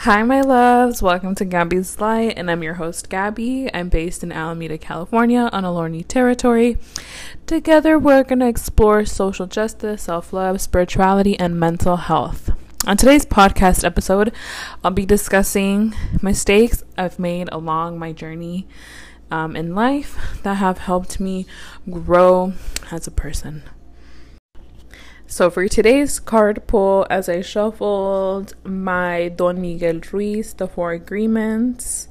Hi, my loves. Welcome to Gabby's Light, and I'm your host, Gabby. I'm based in Alameda, California, on Ohlone territory. Together, we're going to explore social justice, self love, spirituality, and mental health. On today's podcast episode, I'll be discussing mistakes I've made along my journey um, in life that have helped me grow as a person. So for today's card pull, as I shuffled my Don Miguel Ruiz, the Four Agreements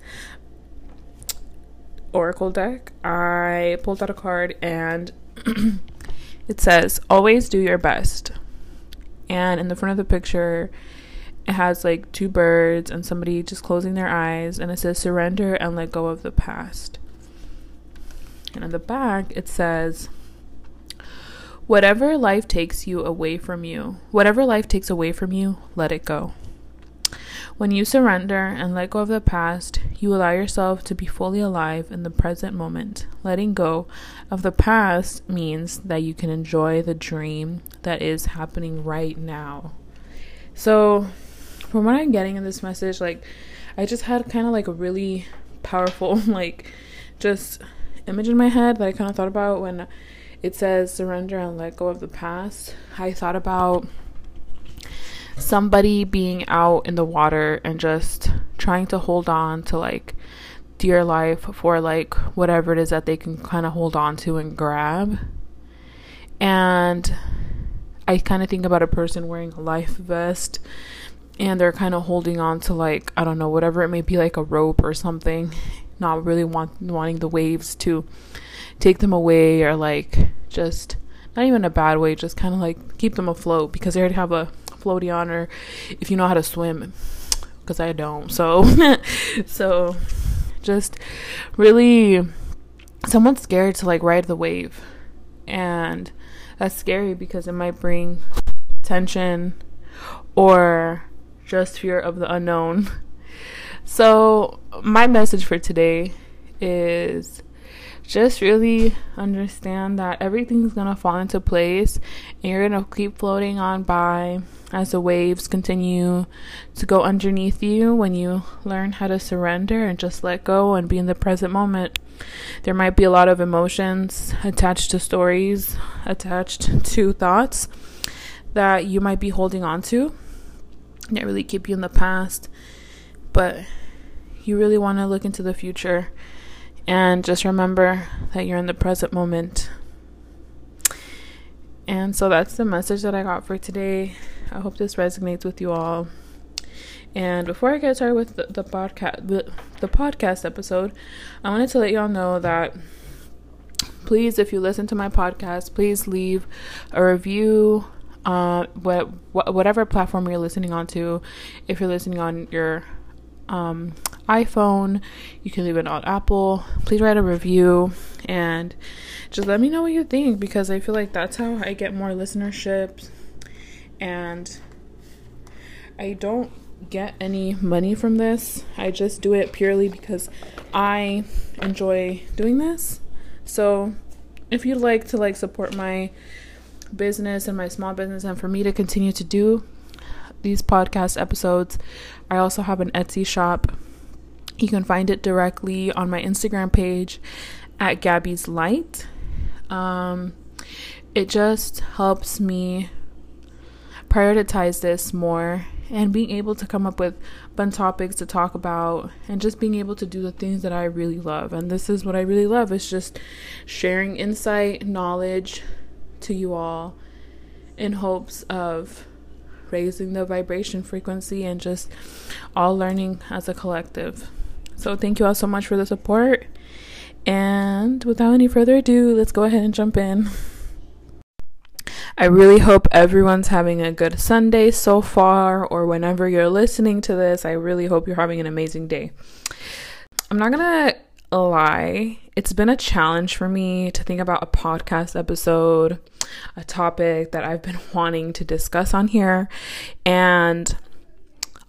Oracle deck, I pulled out a card and it says, Always do your best. And in the front of the picture, it has like two birds and somebody just closing their eyes, and it says, Surrender and let go of the past. And in the back, it says, Whatever life takes you away from you, whatever life takes away from you, let it go. When you surrender and let go of the past, you allow yourself to be fully alive in the present moment. Letting go of the past means that you can enjoy the dream that is happening right now. So, from what I'm getting in this message, like, I just had kind of like a really powerful, like, just image in my head that I kind of thought about when it says surrender and let go of the past. I thought about somebody being out in the water and just trying to hold on to like dear life for like whatever it is that they can kind of hold on to and grab. And I kind of think about a person wearing a life vest and they're kind of holding on to like I don't know whatever it may be like a rope or something, not really want wanting the waves to take them away or like just not even a bad way, just kind of like keep them afloat because they already have a floaty on or if you know how to swim because I don't. So so just really someone's scared to like ride the wave and that's scary because it might bring tension or just fear of the unknown. So my message for today is just really understand that everything's gonna fall into place and you're gonna keep floating on by as the waves continue to go underneath you when you learn how to surrender and just let go and be in the present moment. There might be a lot of emotions attached to stories, attached to thoughts that you might be holding on to that really keep you in the past, but you really want to look into the future and just remember that you're in the present moment. And so that's the message that I got for today. I hope this resonates with you all. And before I get started with the, the podcast, the, the podcast episode, I wanted to let y'all know that please, if you listen to my podcast, please leave a review. Uh, what, whatever platform you're listening on to, if you're listening on your um, iPhone. You can leave it on Apple. Please write a review and just let me know what you think because I feel like that's how I get more listenership. And I don't get any money from this. I just do it purely because I enjoy doing this. So, if you'd like to like support my business and my small business and for me to continue to do these podcast episodes, I also have an Etsy shop you can find it directly on my Instagram page at Gabby's Light. Um, it just helps me prioritize this more and being able to come up with fun topics to talk about and just being able to do the things that I really love. And this is what I really love is just sharing insight, knowledge to you all in hopes of raising the vibration frequency and just all learning as a collective. So thank you all so much for the support. And without any further ado, let's go ahead and jump in. I really hope everyone's having a good Sunday so far, or whenever you're listening to this. I really hope you're having an amazing day. I'm not gonna lie, it's been a challenge for me to think about a podcast episode, a topic that I've been wanting to discuss on here. And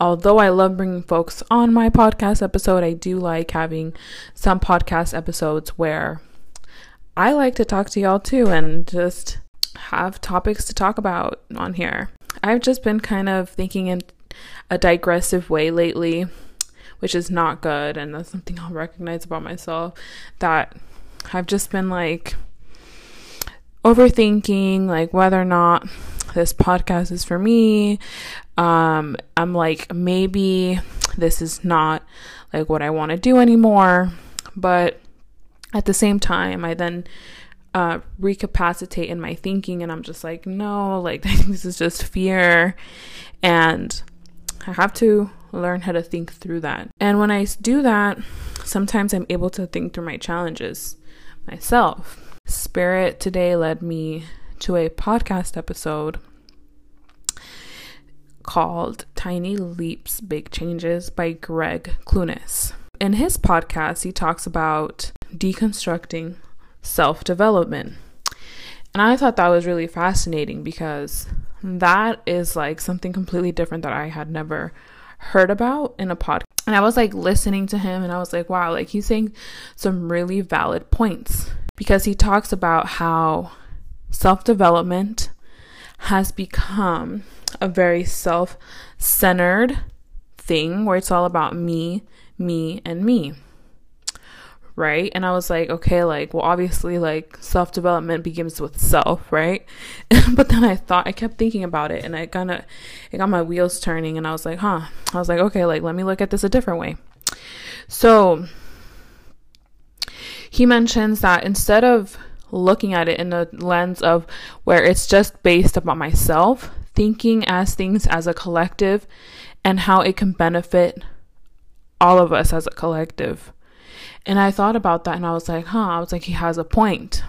although I love bringing folks on my podcast episode, I do like having some podcast episodes where I like to talk to y'all too and just have topics to talk about on here. I've just been kind of thinking in a digressive way lately, which is not good. And that's something I'll recognize about myself that I've just been like overthinking, like whether or not this podcast is for me. Um, I'm like, maybe this is not like what I want to do anymore. But at the same time, I then uh, recapacitate in my thinking and I'm just like, no, like this is just fear. And I have to learn how to think through that. And when I do that, sometimes I'm able to think through my challenges myself. Spirit today led me to a podcast episode called Tiny Leaps, Big Changes by Greg Clunis. In his podcast, he talks about deconstructing self development. And I thought that was really fascinating because that is like something completely different that I had never heard about in a podcast. And I was like listening to him and I was like, wow, like he's saying some really valid points because he talks about how self development has become a very self centered thing where it's all about me, me, and me. Right. And I was like, okay, like, well, obviously, like, self development begins with self, right? but then I thought, I kept thinking about it and I kind of, it got my wheels turning and I was like, huh. I was like, okay, like, let me look at this a different way. So he mentions that instead of looking at it in the lens of where it's just based upon myself, thinking as things as a collective and how it can benefit all of us as a collective. And I thought about that and I was like, huh, I was like, he has a point.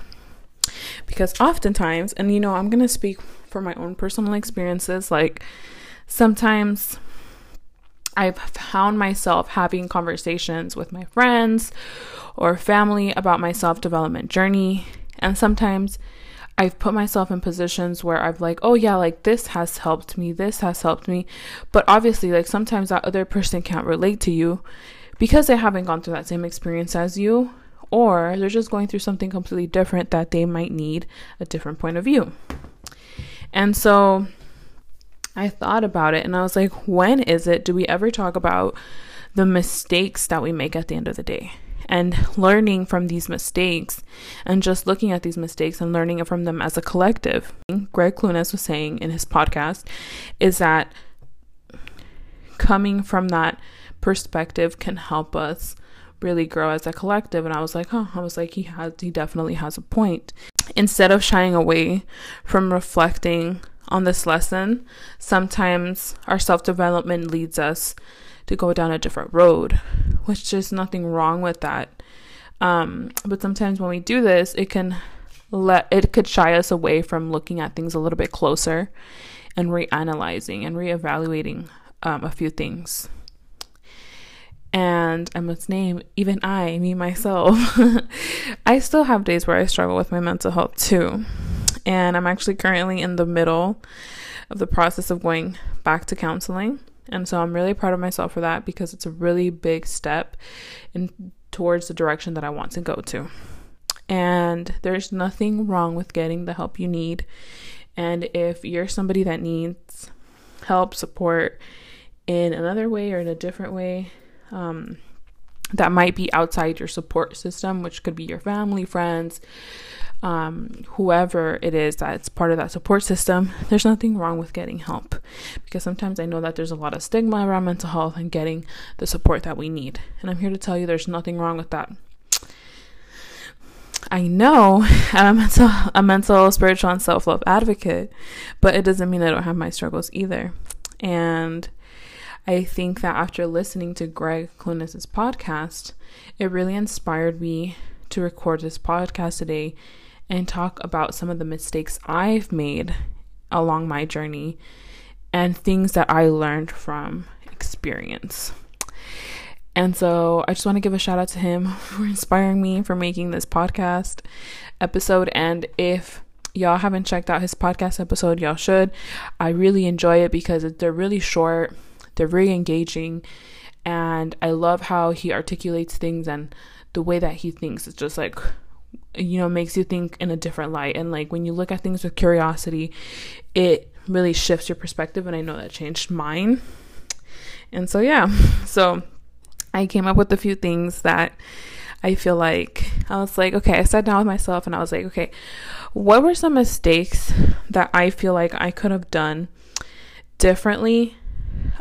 Because oftentimes, and you know, I'm going to speak for my own personal experiences, like sometimes I've found myself having conversations with my friends or family about my self development journey. And sometimes I've put myself in positions where I've like, oh yeah, like this has helped me, this has helped me. But obviously, like sometimes that other person can't relate to you because they haven't gone through that same experience as you, or they're just going through something completely different that they might need a different point of view. And so I thought about it and I was like, when is it do we ever talk about the mistakes that we make at the end of the day? and learning from these mistakes and just looking at these mistakes and learning from them as a collective. Greg Clunis was saying in his podcast is that coming from that perspective can help us really grow as a collective and I was like, "Huh, I was like he has he definitely has a point." Instead of shying away from reflecting on this lesson, sometimes our self-development leads us to go down a different road, which is nothing wrong with that. Um, but sometimes when we do this, it can let it could shy us away from looking at things a little bit closer and reanalyzing and reevaluating um, a few things. And I must name, even I, me myself, I still have days where I struggle with my mental health too. And I'm actually currently in the middle of the process of going back to counseling. And so I'm really proud of myself for that because it's a really big step in towards the direction that I want to go to. And there's nothing wrong with getting the help you need. And if you're somebody that needs help, support in another way or in a different way, um, that might be outside your support system, which could be your family, friends, um, whoever it is that's part of that support system, there's nothing wrong with getting help. Because sometimes I know that there's a lot of stigma around mental health and getting the support that we need. And I'm here to tell you there's nothing wrong with that. I know I'm a mental, a mental, spiritual, and self love advocate, but it doesn't mean I don't have my struggles either. And I think that after listening to Greg Clunis's podcast, it really inspired me to record this podcast today and talk about some of the mistakes I've made along my journey and things that I learned from experience. And so I just want to give a shout out to him for inspiring me for making this podcast episode. And if y'all haven't checked out his podcast episode, y'all should. I really enjoy it because they're really short, they're very engaging, and I love how he articulates things and the way that he thinks. It's just like you know makes you think in a different light. And like when you look at things with curiosity it really shifts your perspective and i know that changed mine. And so, yeah, so I came up with a few things that I feel like I was like, okay, I sat down with myself and I was like, okay, what were some mistakes that I feel like I could have done differently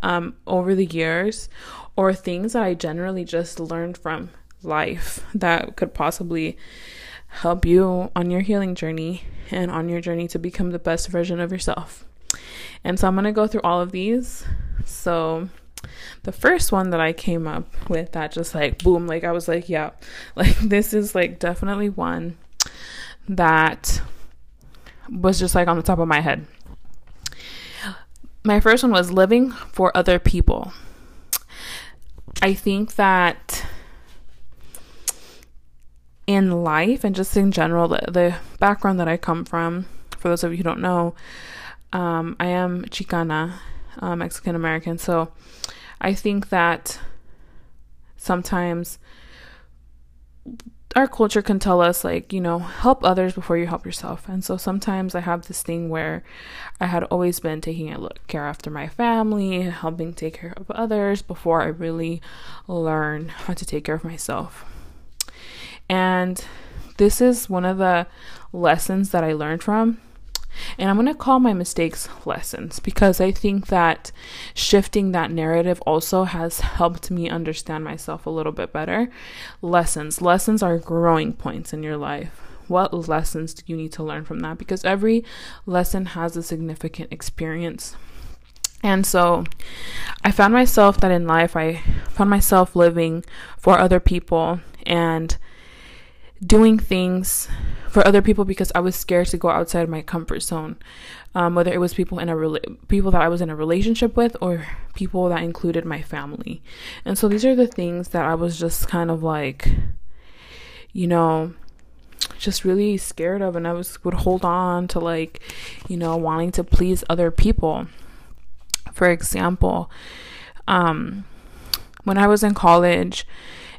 um, over the years or things that I generally just learned from life that could possibly help you on your healing journey and on your journey to become the best version of yourself. And so I'm going to go through all of these. So the first one that I came up with that just like boom, like I was like, yeah, like this is like definitely one that was just like on the top of my head. My first one was living for other people. I think that in life and just in general, the, the background that I come from, for those of you who don't know, um, I am Chicana, uh, Mexican American. So I think that sometimes our culture can tell us like you know help others before you help yourself and so sometimes i have this thing where i had always been taking a look care after my family helping take care of others before i really learn how to take care of myself and this is one of the lessons that i learned from and I'm going to call my mistakes lessons because I think that shifting that narrative also has helped me understand myself a little bit better. Lessons. Lessons are growing points in your life. What lessons do you need to learn from that? Because every lesson has a significant experience. And so I found myself that in life, I found myself living for other people and doing things for other people because I was scared to go outside my comfort zone. Um, whether it was people in a rela- people that I was in a relationship with or people that included my family. And so these are the things that I was just kind of like, you know, just really scared of and I was would hold on to like, you know, wanting to please other people. For example, um when I was in college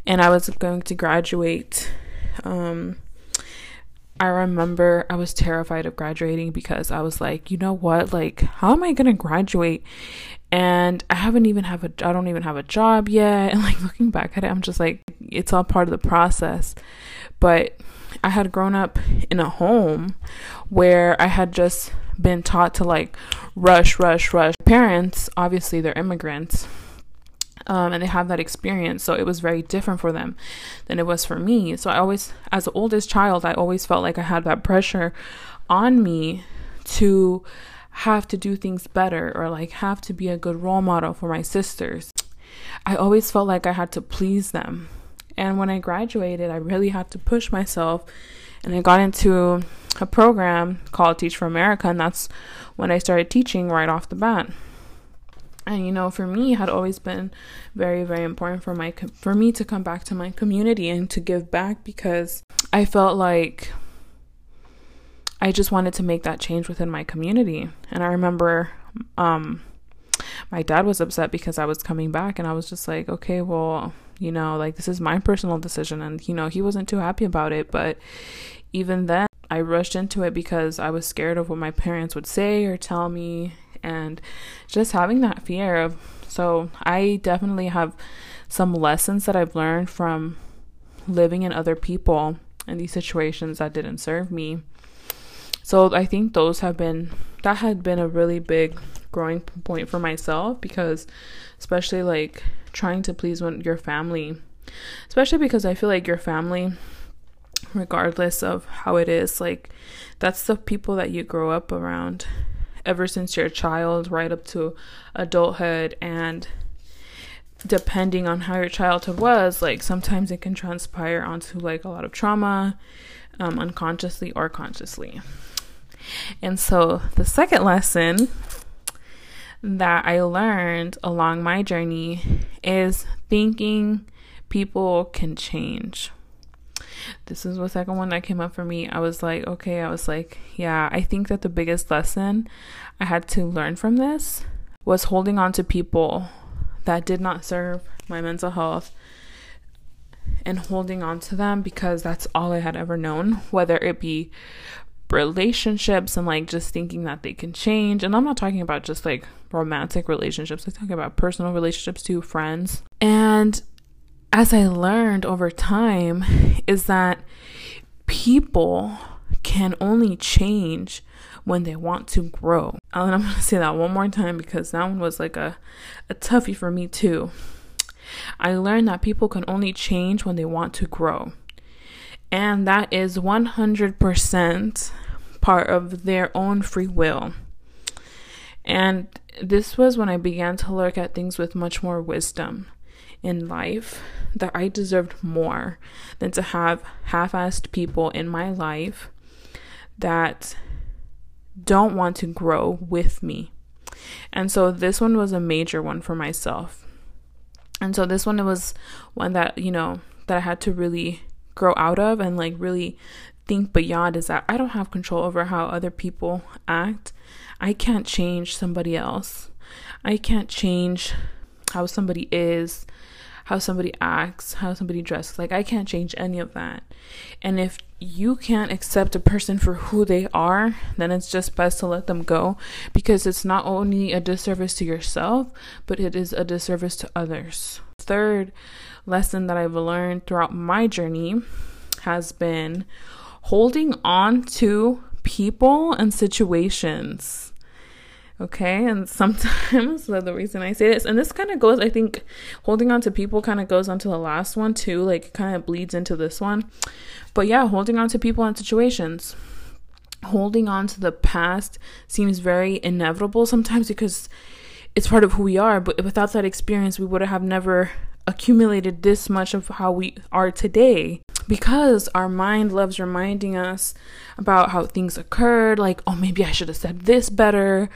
and I was going to graduate um, I remember I was terrified of graduating because I was like, you know what? Like, how am I going to graduate? And I haven't even have a I don't even have a job yet. And like looking back at it, I'm just like it's all part of the process. But I had grown up in a home where I had just been taught to like rush, rush, rush. Parents, obviously they're immigrants um, and they have that experience. So it was very different for them than it was for me. So I always, as the oldest child, I always felt like I had that pressure on me to have to do things better or like have to be a good role model for my sisters. I always felt like I had to please them. And when I graduated, I really had to push myself and I got into a program called Teach for America, and that's when I started teaching right off the bat and you know for me it had always been very very important for my for me to come back to my community and to give back because i felt like i just wanted to make that change within my community. And i remember um my dad was upset because i was coming back and i was just like okay well you know like this is my personal decision and you know he wasn't too happy about it. But even then i rushed into it because i was scared of what my parents would say or tell me and just having that fear of so I definitely have some lessons that I've learned from living in other people in these situations that didn't serve me. So I think those have been that had been a really big growing point for myself because especially like trying to please your family especially because I feel like your family regardless of how it is like that's the people that you grow up around ever since you're a child right up to adulthood and depending on how your childhood was like sometimes it can transpire onto like a lot of trauma um, unconsciously or consciously. And so the second lesson that i learned along my journey is thinking people can change this is the second one that came up for me. I was like, okay, I was like, yeah, I think that the biggest lesson I had to learn from this was holding on to people that did not serve my mental health and holding on to them because that's all I had ever known, whether it be relationships and like just thinking that they can change. And I'm not talking about just like romantic relationships, I'm talking about personal relationships too, friends. And as I learned over time, is that people can only change when they want to grow. And I'm gonna say that one more time because that one was like a, a toughie for me too. I learned that people can only change when they want to grow. And that is 100% part of their own free will. And this was when I began to look at things with much more wisdom in life that I deserved more than to have half assed people in my life that don't want to grow with me. And so this one was a major one for myself. And so this one was one that, you know, that I had to really grow out of and like really think beyond is that I don't have control over how other people act. I can't change somebody else. I can't change how somebody is how somebody acts, how somebody dresses. Like, I can't change any of that. And if you can't accept a person for who they are, then it's just best to let them go because it's not only a disservice to yourself, but it is a disservice to others. Third lesson that I've learned throughout my journey has been holding on to people and situations Okay, and sometimes the reason I say this, and this kind of goes, I think, holding on to people kind of goes onto the last one too, like kind of bleeds into this one. But yeah, holding on to people and situations. Holding on to the past seems very inevitable sometimes because it's part of who we are, but without that experience, we would have never accumulated this much of how we are today. Because our mind loves reminding us about how things occurred like oh maybe i should have said this better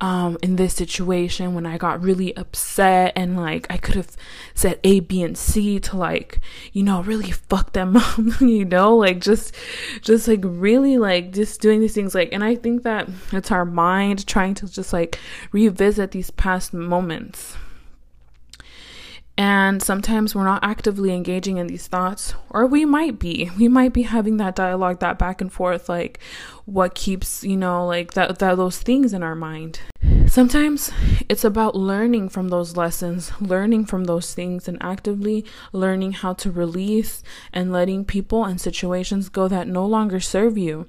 um, in this situation when i got really upset and like i could have said a b and c to like you know really fuck them up you know? Like just just like really like just doing these things like and i think that it's our mind trying to just like revisit these past moments and sometimes we're not actively engaging in these thoughts, or we might be. We might be having that dialogue, that back and forth, like what keeps, you know, like that, that those things in our mind. Sometimes it's about learning from those lessons, learning from those things, and actively learning how to release and letting people and situations go that no longer serve you.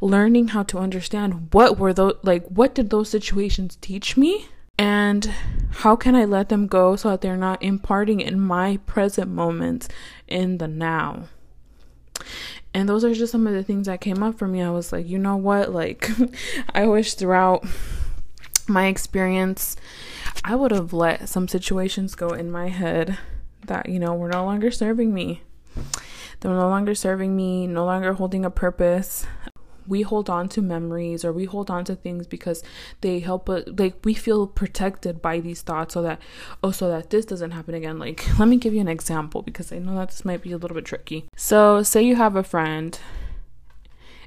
Learning how to understand what were those, like, what did those situations teach me? And how can I let them go so that they're not imparting in my present moments in the now? And those are just some of the things that came up for me. I was like, you know what? Like, I wish throughout my experience, I would have let some situations go in my head that, you know, were no longer serving me. They were no longer serving me, no longer holding a purpose we hold on to memories or we hold on to things because they help us like we feel protected by these thoughts so that oh so that this doesn't happen again. Like let me give you an example because i know that this might be a little bit tricky. So say you have a friend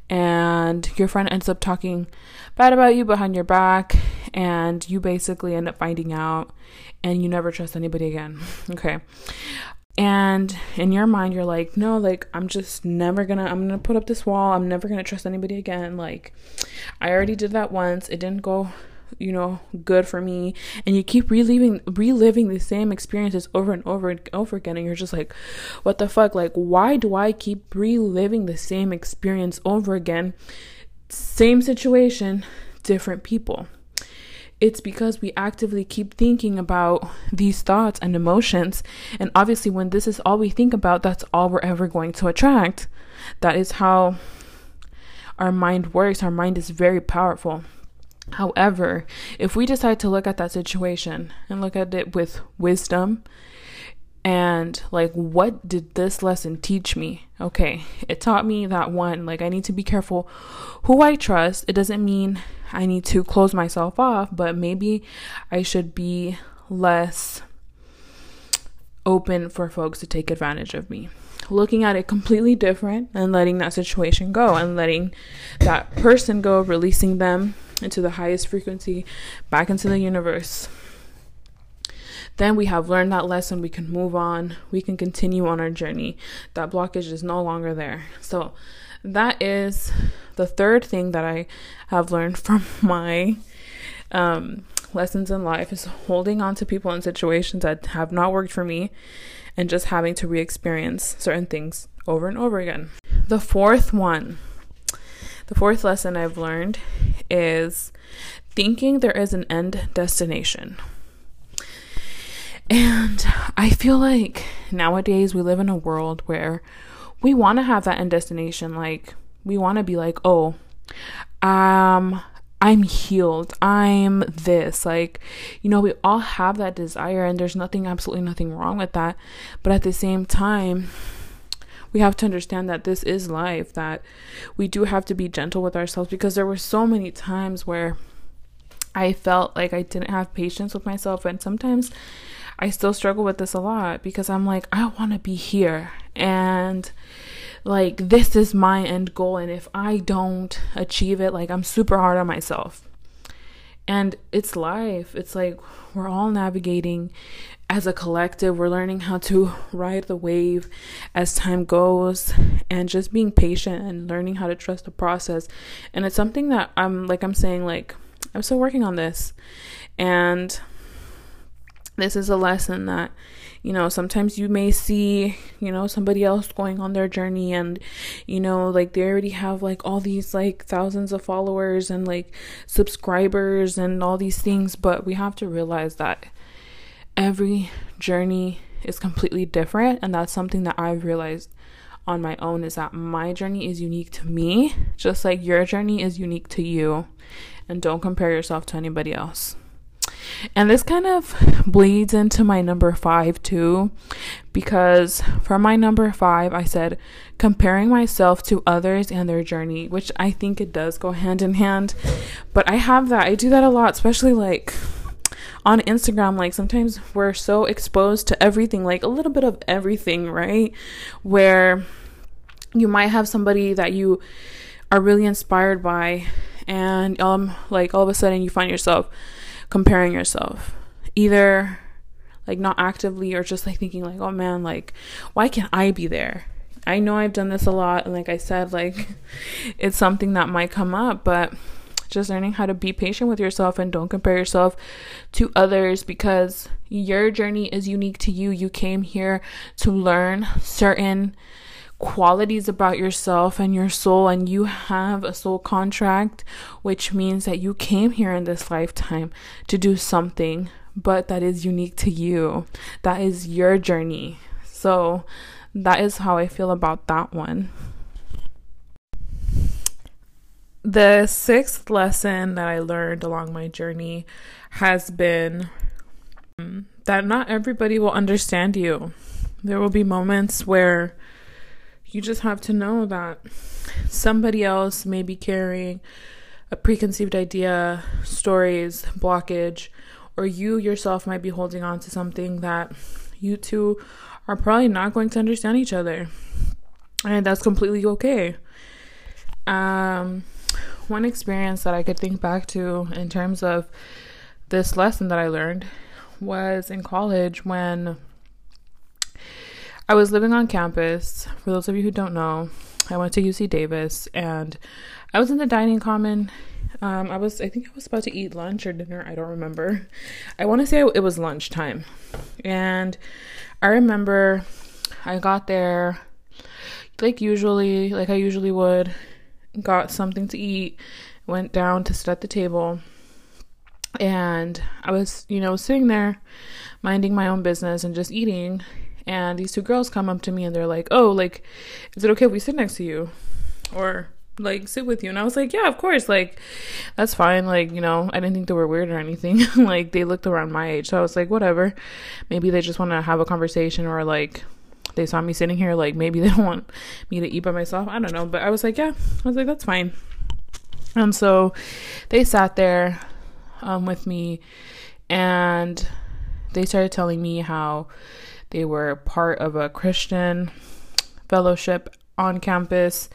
and your friend ends up talking bad about you behind your back and you basically end up finding out and you never trust anybody again. Okay and in your mind you're like no like i'm just never gonna i'm gonna put up this wall. I'm never gonna trust anybody again. Like i already did that once. It didn't go you know good for me. And you keep reliving reliving the same experiences over and over and over again. And you're just like what the fuck? Like why do i keep reliving the same experience over again? Same situation different people it's because we actively keep thinking about these thoughts and emotions. And obviously, when this is all we think about, that's all we're ever going to attract. That is how our mind works. Our mind is very powerful. However, if we decide to look at that situation and look at it with wisdom and like what did this lesson teach me okay it taught me that one like i need to be careful who i trust it doesn't mean i need to close myself off but maybe i should be less open for folks to take advantage of me. Looking at it completely different and letting that situation go and letting that person go releasing them into the highest frequency back into the universe then we have learned that lesson. We can move on. We can continue on our journey. That blockage is no longer there. So that is the third thing that I have learned from my um, lessons in life is holding on to people and situations that have not worked for me and just having to re experience certain things over and over again. The fourth one, the fourth lesson I've learned is thinking there is an end destination. And I feel like nowadays we live in a world where we want to have that end destination. Like, we want to be like, oh, um, I'm healed. I'm this. Like, you know, we all have that desire, and there's nothing, absolutely nothing wrong with that. But at the same time, we have to understand that this is life, that we do have to be gentle with ourselves because there were so many times where I felt like I didn't have patience with myself, and sometimes I still struggle with this a lot because I'm like, I want to be here. And like, this is my end goal. And if I don't achieve it, like, I'm super hard on myself. And it's life. It's like we're all navigating as a collective. We're learning how to ride the wave as time goes and just being patient and learning how to trust the process. And it's something that I'm like, I'm saying, like, I'm still working on this. And this is a lesson that you know sometimes you may see you know somebody else going on their journey and you know like they already have like all these like thousands of followers and like subscribers and all these things but we have to realize that every journey is completely different and that's something that I've realized on my own is that my journey is unique to me just like your journey is unique to you and don't compare yourself to anybody else and this kind of bleeds into my number five too, because for my number five, I said comparing myself to others and their journey, which I think it does go hand in hand. But I have that, I do that a lot, especially like on Instagram, like sometimes we're so exposed to everything, like a little bit of everything, right? Where you might have somebody that you are really inspired by, and um, like all of a sudden you find yourself comparing yourself. Either like not actively or just like thinking like, "Oh man, like why can't I be there?" I know I've done this a lot and like I said like it's something that might come up, but just learning how to be patient with yourself and don't compare yourself to others because your journey is unique to you. You came here to learn certain qualities about yourself and your soul, and you have a soul contract, which means that you came here in this lifetime to do something, but that is unique to you. That is your journey. So, that is how I feel about that one. The sixth lesson that I learned along my journey has been um, that not everybody will understand you. There will be moments where you just have to know that somebody else may be carrying a preconceived idea, stories, blockage, or you yourself might be holding on to something that you two are probably not going to understand each other. And that's completely okay. Um, one experience that I could think back to in terms of this lesson that I learned was in college when I was living on campus. For those of you who don't know, I went to UC Davis and I was in the dining common. Um, I was, I think I was about to eat lunch or dinner. I don't remember. I want to say it was lunchtime. And I remember I got there like usually, like I usually would, got something to eat, went down to sit at the table. And I was, you know, sitting there minding my own business and just eating and these two girls come up to me and they're like, "Oh, like, is it okay if we sit next to you, or like sit with you?" And I was like, "Yeah, of course. Like, that's fine. Like, you know, I didn't think they were weird or anything. like, they looked around my age, so I was like, whatever. Maybe they just want to have a conversation, or like." They saw me sitting here, like maybe they don't want me to eat by myself. I don't know, but I was like, yeah, I was like, that's fine. And so they sat there um, with me and they started telling me how they were part of a Christian fellowship on campus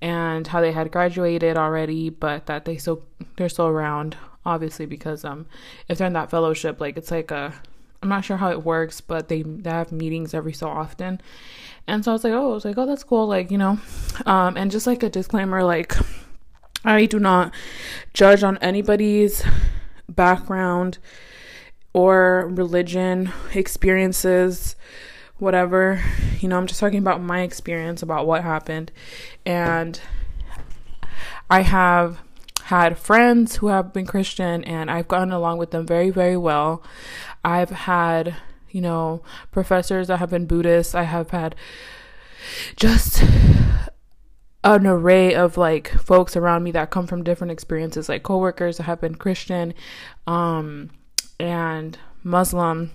and how they had graduated already, but that they still they're still around, obviously, because um if they're in that fellowship, like it's like a I'm not sure how it works, but they, they have meetings every so often. And so I was like, oh, I was like, oh, that's cool. Like, you know, um, and just like a disclaimer, like, I do not judge on anybody's background or religion, experiences, whatever. You know, I'm just talking about my experience about what happened. And I have had friends who have been Christian and I've gotten along with them very, very well. I've had, you know, professors that have been Buddhists. I have had just an array of like folks around me that come from different experiences, like coworkers that have been Christian um, and Muslim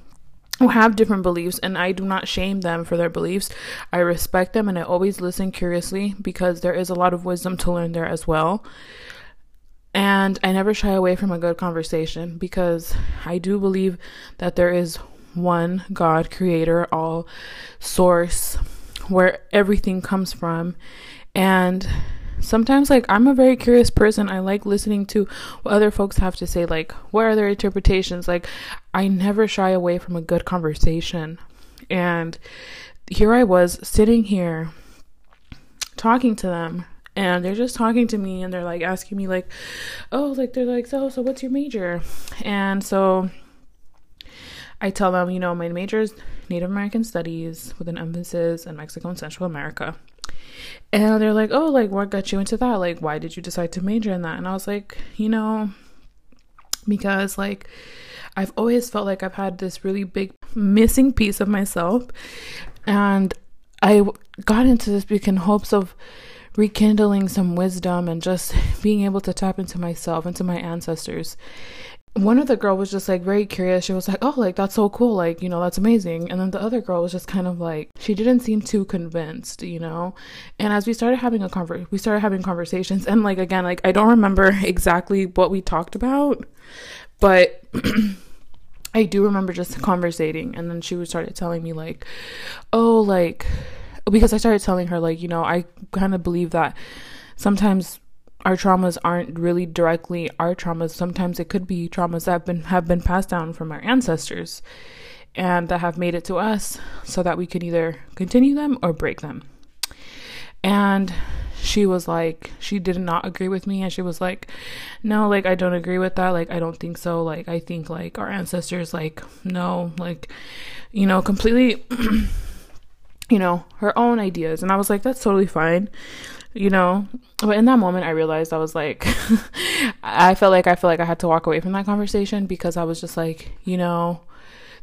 who have different beliefs and I do not shame them for their beliefs. I respect them and I always listen curiously because there is a lot of wisdom to learn there as well. And I never shy away from a good conversation because I do believe that there is one God, creator, all source, where everything comes from. And sometimes, like, I'm a very curious person. I like listening to what other folks have to say, like, what are their interpretations? Like, I never shy away from a good conversation. And here I was sitting here talking to them and they're just talking to me and they're like asking me like oh like they're like so so what's your major and so i tell them you know my major is native american studies with an emphasis in mexico and central america and they're like oh like what got you into that? Like why did you decide to major in that? And i was like you know because like i've always felt like i've had this really big missing piece of myself. And i got into this in hopes of rekindling some wisdom and just being able to tap into myself, into my ancestors. One of the girl was just like very curious. She was like, "Oh, like that's so cool. Like, you know, that's amazing." And then the other girl was just kind of like she didn't seem too convinced, you know. And as we started having a conver we started having conversations and like again, like I don't remember exactly what we talked about, but I do remember just conversating and then she started telling me like, "Oh, like because I started telling her like, you know, I kind of believe that sometimes our traumas aren't really directly our traumas. Sometimes it could be traumas that have been have been passed down from our ancestors and that have made it to us so that we can either continue them or break them. And she was like she did not agree with me and she was like no like i don't agree with that like i don't think so like i think like our ancestors like no like you know completely you know, her own ideas. And I was like, that's totally fine, you know. But in that moment, I realized I was like, I felt like I felt like I had to walk away from that conversation because I was just like, you know,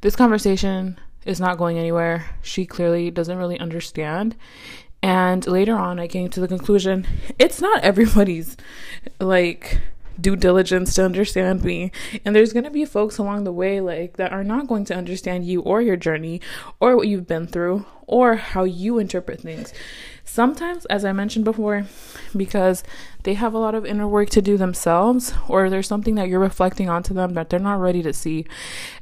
this conversation is not going anywhere. She clearly doesn't really understand. And later on, I came to the conclusion it's not everybody's like due diligence to understand me. And there's going to be folks along the way like that are not going to understand you or your journey or what you've been through or how you interpret things. Sometimes, as I mentioned before, because they have a lot of inner work to do themselves, or there's something that you're reflecting onto them that they're not ready to see.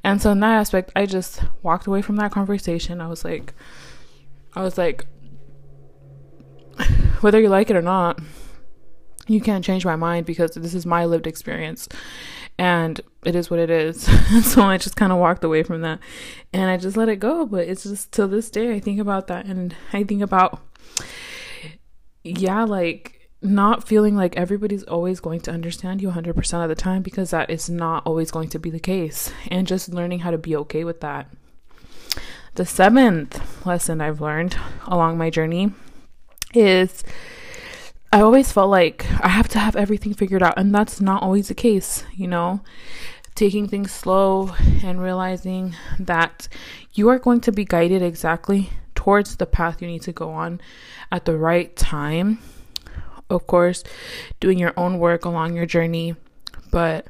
And so, in that aspect, I just walked away from that conversation. I was like, I was like, whether you like it or not, you can't change my mind because this is my lived experience and it is what it is. so I just kind of walked away from that and I just let it go. But it's just till this day, I think about that and I think about, yeah, like not feeling like everybody's always going to understand you 100% of the time because that is not always going to be the case. And just learning how to be okay with that. The seventh lesson I've learned along my journey is I always felt like I have to have everything figured out, and that's not always the case, you know. Taking things slow and realizing that you are going to be guided exactly towards the path you need to go on at the right time. Of course, doing your own work along your journey, but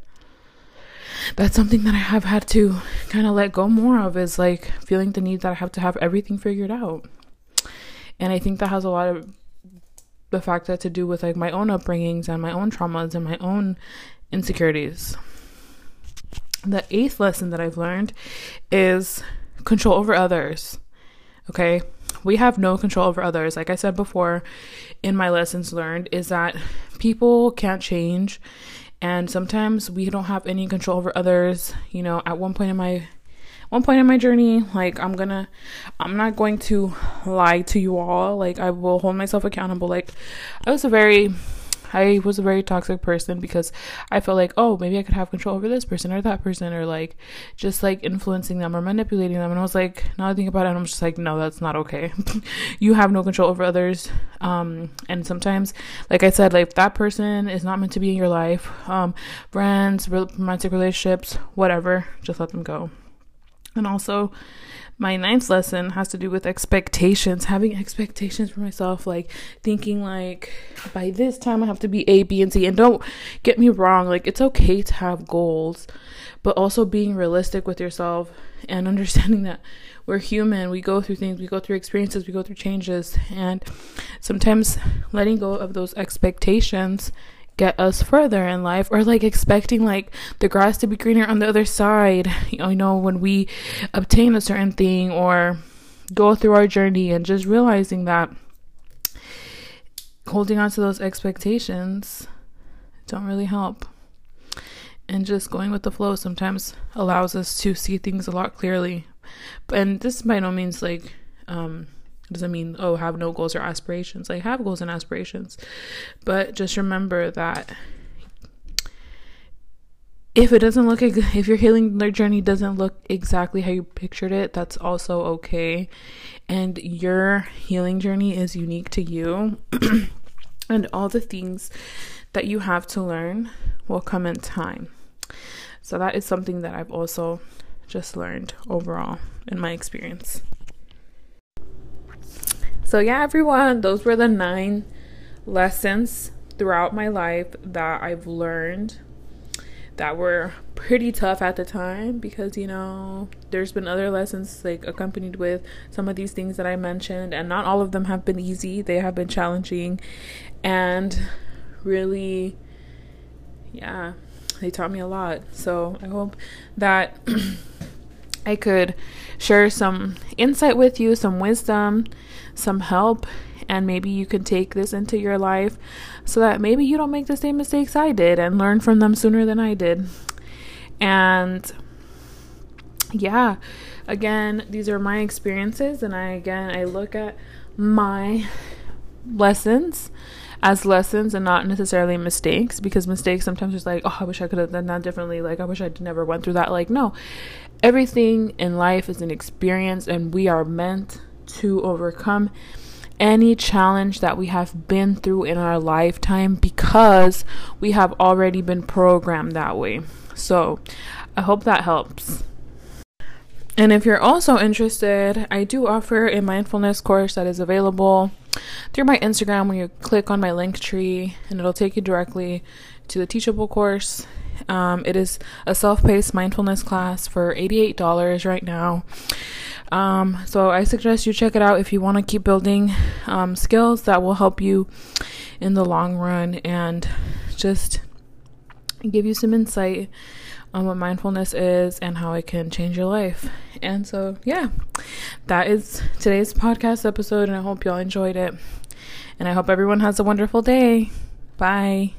that's something that I have had to kind of let go more of is like feeling the need that I have to have everything figured out. And I think that has a lot of the fact that to do with like my own upbringings and my own traumas and my own insecurities. The eighth lesson that I've learned is control over others. Okay? We have no control over others. Like I said before in my lessons learned is that people can't change and sometimes we don't have any control over others. You know, at one point in my one point in my journey, like I'm gonna, I'm not going to lie to you all. Like I will hold myself accountable. Like I was a very I was a very toxic person because I felt like, oh, maybe I could have control over this person or that person, or like just like influencing them or manipulating them. And I was like, now I think about it, I'm just like, no, that's not okay. you have no control over others. Um, and sometimes, like I said, like that person is not meant to be in your life. Um, friends, romantic relationships, whatever, just let them go. And also, my ninth lesson has to do with expectations having expectations for myself like thinking like by this time i have to be a b and c. And don't get me wrong like it's okay to have goals but also being realistic with yourself and understanding that we're human. We go through things we go through experiences we go through changes. And sometimes letting go of those expectations get us further in life or like expecting like the grass to be greener on the other side you know when we obtain a certain thing or go through our journey and just realizing that holding on to those expectations don't really help. And just going with the flow sometimes allows us to see things a lot clearly. And this by no means like um doesn't mean oh have no goals or aspirations? Like have goals and aspirations. But just remember that if it doesn't look if your healing journey doesn't look exactly how you pictured it that's also okay. And your healing journey is unique to you. And all the things that you have to learn will come in time. So that is something that i've also just learned overall in my experience so, yeah, everyone, those were the nine lessons throughout my life that I've learned that were pretty tough at the time because you know there's been other lessons like accompanied with some of these things that I mentioned and not all of them have been easy. They have been challenging and really yeah they taught me a lot. So I hope that I could share some insight with you some wisdom some help and maybe you can take this into your life so that maybe you don't make the same mistakes I did and learn from them sooner than I did. And yeah, again, these are my experiences and I again I look at my lessons as lessons and not necessarily mistakes because mistakes sometimes it's like oh i wish i could have done that differently like i wish i never went through that like no everything in life is an experience and we are meant to overcome any challenge that we have been through in our lifetime because we have already been programmed that way. So, I hope that helps. And if you're also interested, I do offer a mindfulness course that is available through my Instagram when you click on my Linktree and it'll take you directly to the teachable course. Um, it is a self paced mindfulness class for $88 right now. Um, so I suggest you check it out if you want to keep building um, skills that will help you in the long run and just give you some insight on what mindfulness is and how it can change your life. And so, yeah, that is today's podcast episode, and I hope y'all enjoyed it. And I hope everyone has a wonderful day. Bye.